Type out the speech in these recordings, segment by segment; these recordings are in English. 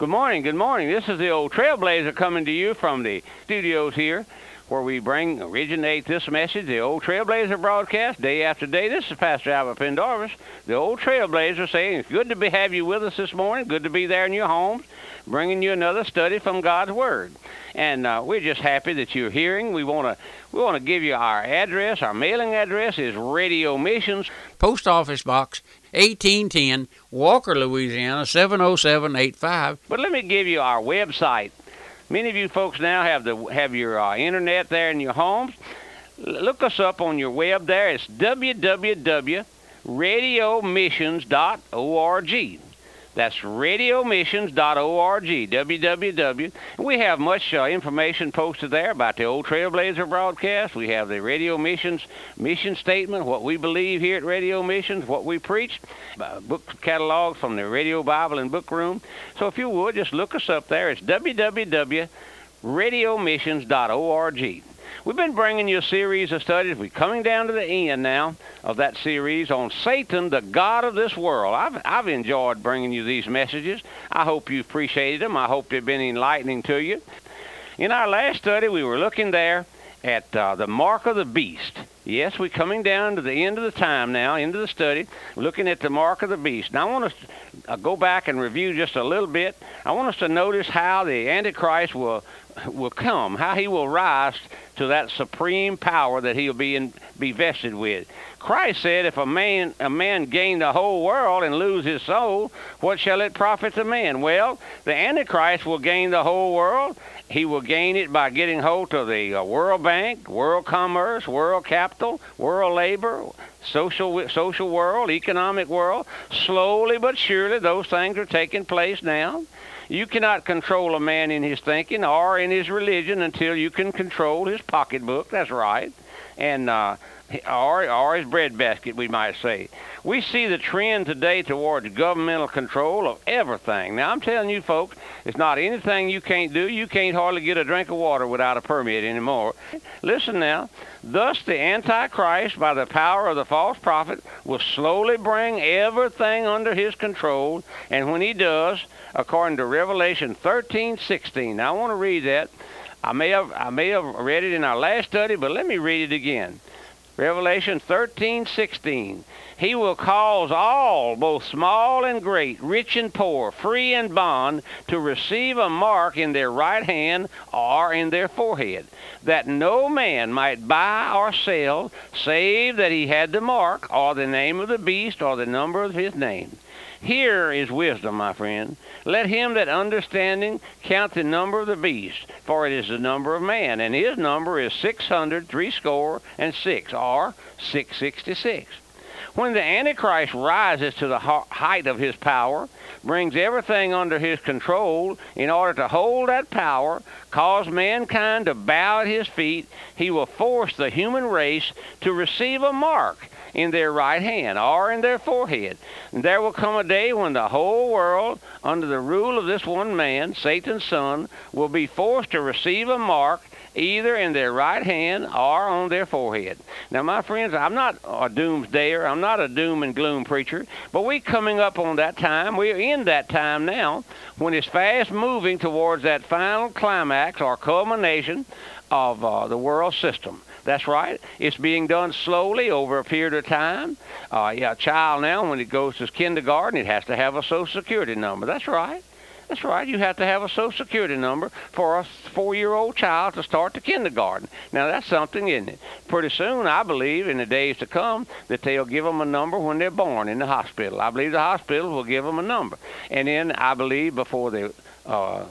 Good morning, good morning. This is the old Trailblazer coming to you from the studios here where we bring, originate this message, the old Trailblazer broadcast, day after day. This is Pastor Albert Pendarvis, the old Trailblazer, saying it's good to be, have you with us this morning, good to be there in your homes, bringing you another study from God's Word. And uh, we're just happy that you're hearing. We want to we want to give you our address. Our mailing address is Radio Missions, Post Office Box 1810, Walker, Louisiana 70785. But let me give you our website. Many of you folks now have the have your uh, internet there in your homes. L- look us up on your web there. It's www.radiomissions.org. That's radiomissions.org, www. We have much uh, information posted there about the old Trailblazer broadcast. We have the Radio Missions mission statement, what we believe here at Radio Missions, what we preach, uh, book catalog from the Radio Bible and Book Room. So if you would, just look us up there. It's www.radiomissions.org. We've been bringing you a series of studies. We're coming down to the end now of that series on Satan, the God of this world. I've, I've enjoyed bringing you these messages. I hope you appreciated them. I hope they've been enlightening to you. In our last study, we were looking there at uh, the mark of the beast. Yes, we're coming down to the end of the time now, into the study, looking at the mark of the beast. Now, I want us to uh, go back and review just a little bit. I want us to notice how the Antichrist will will come, how he will rise to that supreme power that he'll be in, be vested with. Christ said, "If a man a man gain the whole world and lose his soul, what shall it profit the man?" Well, the Antichrist will gain the whole world. He will gain it by getting hold of the uh, World Bank, World Commerce, World Capital, World Labor, social social world, economic world. Slowly but surely, those things are taking place now. You cannot control a man in his thinking or in his religion until you can control his pocketbook. That's right. And uh, or, or his breadbasket, we might say. We see the trend today towards governmental control of everything. Now, I'm telling you, folks, it's not anything you can't do. You can't hardly get a drink of water without a permit anymore. Listen now. Thus, the Antichrist, by the power of the false prophet, will slowly bring everything under his control. And when he does, according to Revelation 13:16, now I want to read that. I may have I may have read it in our last study, but let me read it again. Revelation 13:16. He will cause all, both small and great, rich and poor, free and bond, to receive a mark in their right hand or in their forehead, that no man might buy or sell, save that he had the mark, or the name of the beast, or the number of his name. Here is wisdom, my friend. Let him that understanding count the number of the beast, for it is the number of man, and his number is six hundred threescore and six, or six sixty six. When the Antichrist rises to the height of his power, brings everything under his control in order to hold that power, cause mankind to bow at his feet, he will force the human race to receive a mark in their right hand or in their forehead. And there will come a day when the whole world, under the rule of this one man, Satan's son, will be forced to receive a mark either in their right hand or on their forehead. Now, my friends, I'm not a doomsdayer. I'm not a doom and gloom preacher, but we're coming up on that time. We're in that time now when it's fast moving towards that final climax or culmination of uh, the world system. That's right. It's being done slowly over a period of time. Uh, yeah, a child now, when it goes to kindergarten, it has to have a Social Security number. That's right. That's right. You have to have a Social Security number for a four-year-old child to start the kindergarten. Now that's something, isn't it? Pretty soon, I believe, in the days to come, that they'll give them a number when they're born in the hospital. I believe the hospital will give them a number, and then I believe before the uh,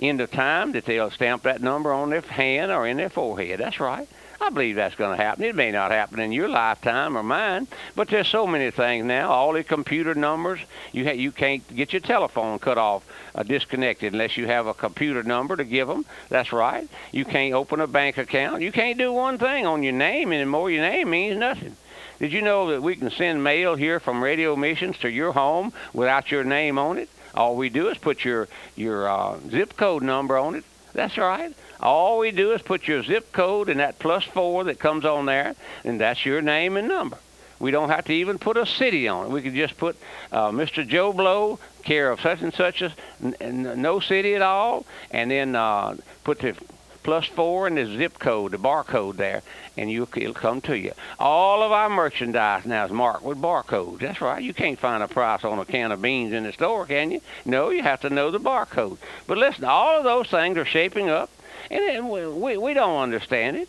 end of time that they'll stamp that number on their hand or in their forehead. That's right. I believe that's going to happen. It may not happen in your lifetime or mine, but there's so many things now. All the computer numbers, you ha- you can't get your telephone cut off, uh, disconnected unless you have a computer number to give them. That's right. You can't open a bank account. You can't do one thing on your name anymore. Your name means nothing. Did you know that we can send mail here from Radio Missions to your home without your name on it? All we do is put your your uh, zip code number on it. That's right. All we do is put your zip code and that plus four that comes on there, and that's your name and number. We don't have to even put a city on it. We can just put uh, Mr. Joe Blow, care of such and such a n- n- no city at all, and then uh, put the plus four and the zip code, the barcode there, and you, it'll come to you. All of our merchandise now is marked with barcodes. That's right. You can't find a price on a can of beans in the store, can you? No, you have to know the barcode. But listen, all of those things are shaping up, and we, we don't understand it.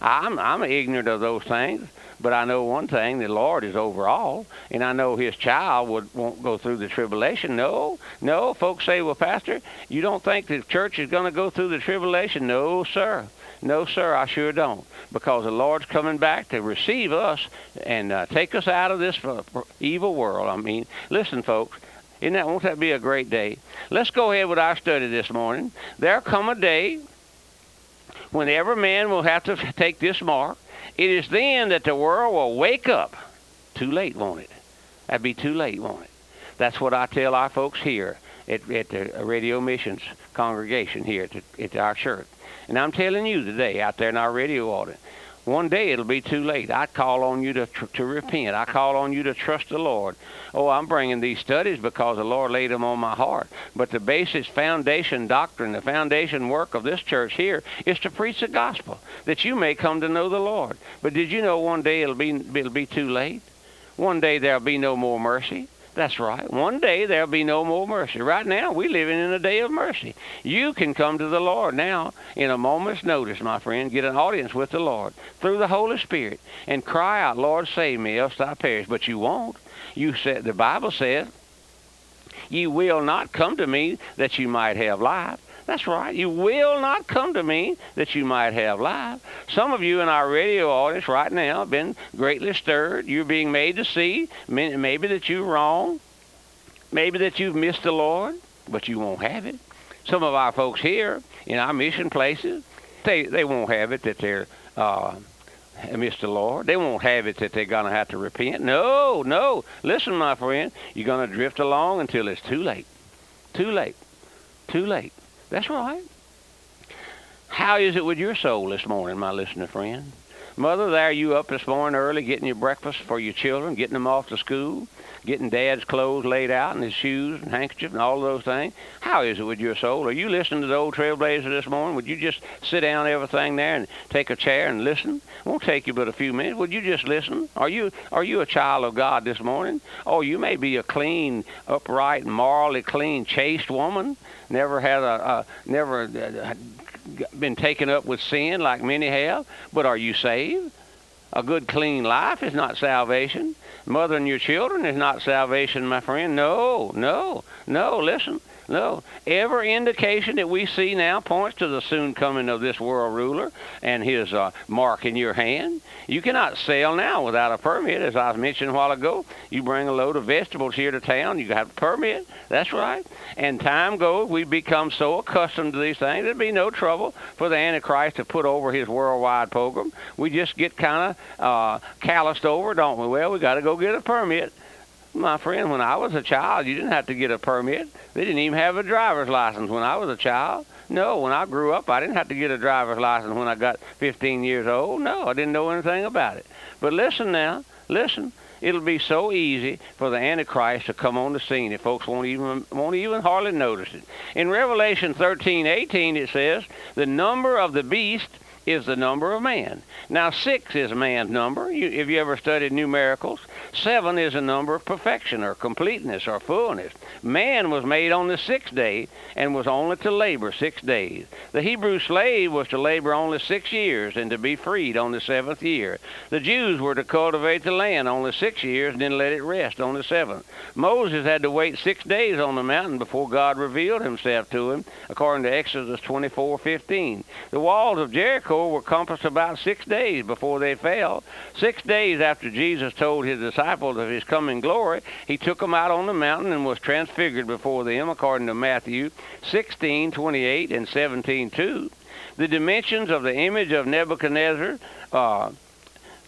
I'm, I'm ignorant of those things. But I know one thing: the Lord is over all, and I know His child would won't go through the tribulation. No, no. Folks say, "Well, Pastor, you don't think the church is going to go through the tribulation?" No, sir. No, sir, I sure don't. Because the Lord's coming back to receive us and uh, take us out of this evil world. I mean, listen, folks. Isn't that, won't that be a great day? Let's go ahead with our study this morning. There'll come a day when every man will have to take this mark it is then that the world will wake up. Too late, won't it? That'd be too late, won't it? That's what I tell our folks here at, at the Radio Missions congregation here at, the, at our church. And I'm telling you today, out there in our radio audience, one day it'll be too late. I call on you to, to repent. I call on you to trust the Lord. Oh, I'm bringing these studies because the Lord laid them on my heart. But the basis, foundation doctrine, the foundation work of this church here is to preach the gospel that you may come to know the Lord. But did you know one day it'll be, it'll be too late? One day there'll be no more mercy. That's right. One day there'll be no more mercy. Right now, we're living in a day of mercy. You can come to the Lord now in a moment's notice, my friend. Get an audience with the Lord through the Holy Spirit and cry out, Lord, save me, else I perish. But you won't. You said the Bible says, "You will not come to me that you might have life." That's right. You will not come to me that you might have life. Some of you in our radio audience right now have been greatly stirred. You're being made to see maybe that you're wrong, maybe that you've missed the Lord, but you won't have it. Some of our folks here in our mission places, they, they won't have it that they're uh, missed the Lord. They won't have it that they're going to have to repent. No, no. Listen, my friend, you're going to drift along until it's too late. Too late. Too late. That's right. How is it with your soul this morning, my listener friend? Mother, there you up this morning early getting your breakfast for your children, getting them off to school, getting dad's clothes laid out and his shoes and handkerchief and all those things. How is it with your soul? Are you listening to the old trailblazer this morning? Would you just sit down everything there and take a chair and listen? It won't take you but a few minutes. Would you just listen? Are you are you a child of God this morning? Oh, you may be a clean, upright, morally clean, chaste woman. Never had a, a never uh, been taken up with sin like many have. But are you saved? A good, clean life is not salvation. Mothering your children is not salvation, my friend. No, no, no. Listen, no. Every indication that we see now points to the soon coming of this world ruler and his uh, mark in your hand. You cannot sell now without a permit, as I mentioned a while ago. You bring a load of vegetables here to town, you have a permit. That's right. And time goes, we become so accustomed to these things, there'd be no trouble for the Antichrist to put over his worldwide program. We just get kind of uh, calloused over, don't we? Well, we got to go get a permit. My friend, when I was a child, you didn't have to get a permit. They didn't even have a driver's license when I was a child. No, when I grew up, I didn't have to get a driver's license when I got 15 years old. No, I didn't know anything about it. But listen now, listen. It'll be so easy for the Antichrist to come on the scene that folks won't even won't even hardly notice it. In Revelation 13:18 it says, "The number of the beast is the number of man. Now, six is man's number. You, if you ever studied numericals, seven is a number of perfection or completeness or fullness. Man was made on the sixth day and was only to labor six days. The Hebrew slave was to labor only six years and to be freed on the seventh year. The Jews were to cultivate the land only six years and then let it rest on the seventh. Moses had to wait six days on the mountain before God revealed himself to him, according to Exodus 24:15. The walls of Jericho were compassed about six days before they fell. Six days after Jesus told his disciples of his coming glory, he took them out on the mountain and was transfigured before them, according to Matthew 16, 28, and 17, 2. The dimensions of the image of Nebuchadnezzar uh,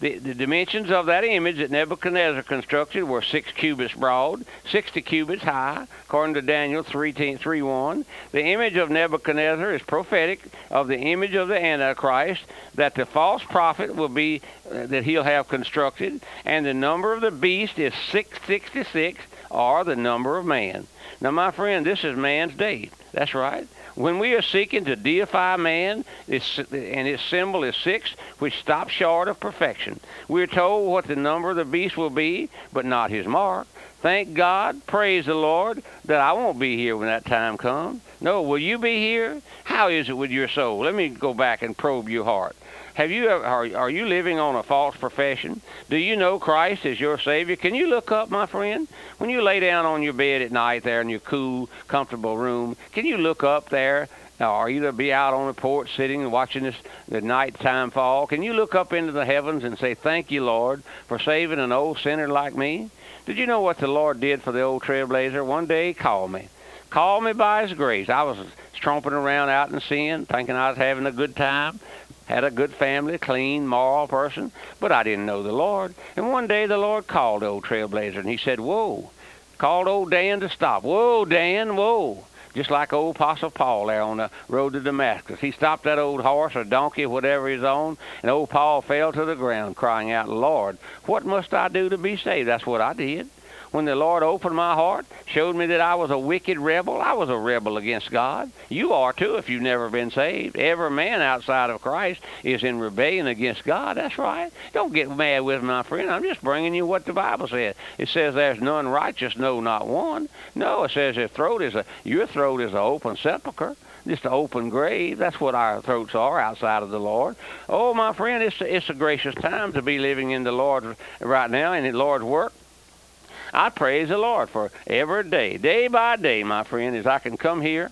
The, the dimensions of that image that Nebuchadnezzar constructed were six cubits broad, 60 cubits high, according to Daniel 3, 3 1. The image of Nebuchadnezzar is prophetic of the image of the Antichrist that the false prophet will be, uh, that he'll have constructed, and the number of the beast is 666, or the number of man. Now, my friend, this is man's day. That's right. When we are seeking to deify man, and his symbol is six, which stops short of perfection. We're told what the number of the beast will be, but not his mark. Thank God, praise the Lord, that I won't be here when that time comes. No, will you be here? How is it with your soul? Let me go back and probe your heart. Have you ever, are, are you living on a false profession? Do you know Christ as your Savior? Can you look up, my friend? When you lay down on your bed at night there in your cool, comfortable room, can you look up there now, are you either be out on the porch sitting and watching this the nighttime fall. Can you look up into the heavens and say, "Thank you, Lord, for saving an old sinner like me"? Did you know what the Lord did for the old trailblazer? One day he called me, called me by His grace. I was tromping around out in sin, thinking I was having a good time, had a good family, clean, moral person, but I didn't know the Lord. And one day the Lord called old Trailblazer, and he said, Whoa. Called old Dan to stop. Whoa, Dan, whoa. Just like old Apostle Paul there on the road to Damascus. He stopped that old horse or donkey, whatever he's on, and old Paul fell to the ground crying out, Lord, what must I do to be saved? That's what I did when the Lord opened my heart, showed me that I was a wicked rebel. I was a rebel against God. You are too if you've never been saved. Every man outside of Christ is in rebellion against God. That's right. Don't get mad with my friend. I'm just bringing you what the Bible says. It says there's none righteous, no, not one. No, it says your throat is a your throat is an open sepulcher just an open grave. That's what our throats are outside of the Lord. Oh, my friend, it's a, it's a gracious time to be living in the Lord right now in the Lord's work. I praise the Lord for every day, day by day, my friend, as I can come here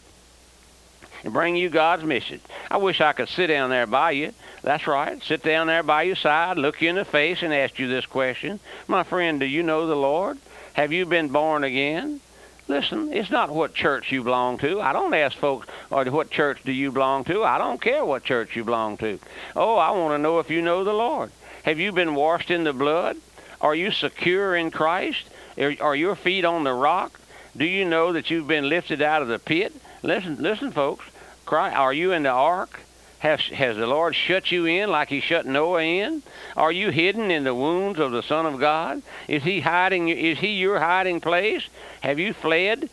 and bring you God's message. I wish I could sit down there by you. That's right. Sit down there by your side, look you in the face, and ask you this question. My friend, do you know the Lord? Have you been born again? Listen, it's not what church you belong to. I don't ask folks, or what church do you belong to? I don't care what church you belong to. Oh, I want to know if you know the Lord. Have you been washed in the blood? Are you secure in Christ? Are your feet on the rock? Do you know that you've been lifted out of the pit? Listen, listen, folks. Are you in the ark? Has, has the Lord shut you in like He shut Noah in? Are you hidden in the wounds of the Son of God? Is He hiding? Is He your hiding place? Have you fled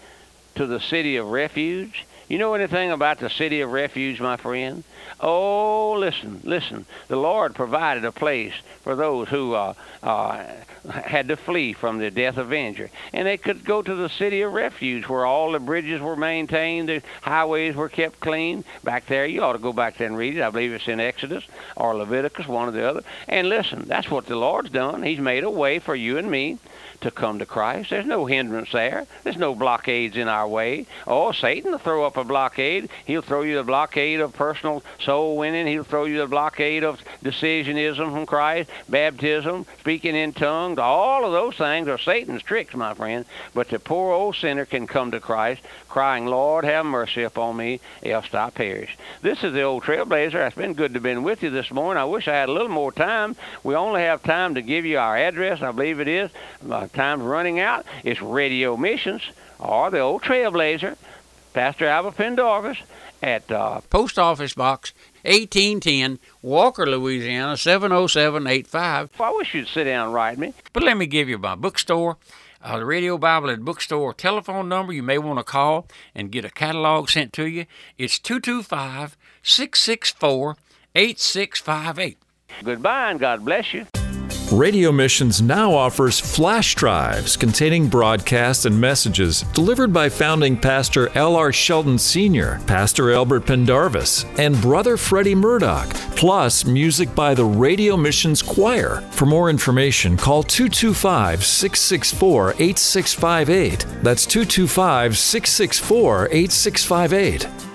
to the city of refuge? You know anything about the city of refuge, my friend? Oh, listen, listen. The Lord provided a place for those who uh, uh, had to flee from the death avenger. And they could go to the city of refuge where all the bridges were maintained, the highways were kept clean. Back there, you ought to go back there and read it. I believe it's in Exodus or Leviticus, one or the other. And listen, that's what the Lord's done. He's made a way for you and me to come to Christ. There's no hindrance there. There's no blockades in our way. Oh, Satan will throw up a blockade. He'll throw you the blockade of personal soul winning. He'll throw you the blockade of decisionism from Christ, baptism, speaking in tongues. All of those things are Satan's tricks, my friend. But the poor old sinner can come to Christ crying, Lord, have mercy upon me, else I perish. This is the old trailblazer. It's been good to have been with you this morning. I wish I had a little more time. We only have time to give you our address, I believe it is. Time's running out. It's Radio Missions or the old trailblazer, Pastor Albert Pendarvis at uh, Post Office Box 1810, Walker, Louisiana 70785. Well, I wish you'd sit down and write me. But let me give you my bookstore uh, the Radio Bible at Bookstore telephone number you may want to call and get a catalog sent to you. It's 225 664 8658. Goodbye and God bless you. Radio Missions now offers flash drives containing broadcasts and messages delivered by founding pastor L.R. Shelton Sr., Pastor Albert Pendarvis, and Brother Freddie Murdoch, plus music by the Radio Missions Choir. For more information, call 225 664 8658. That's 225 664 8658.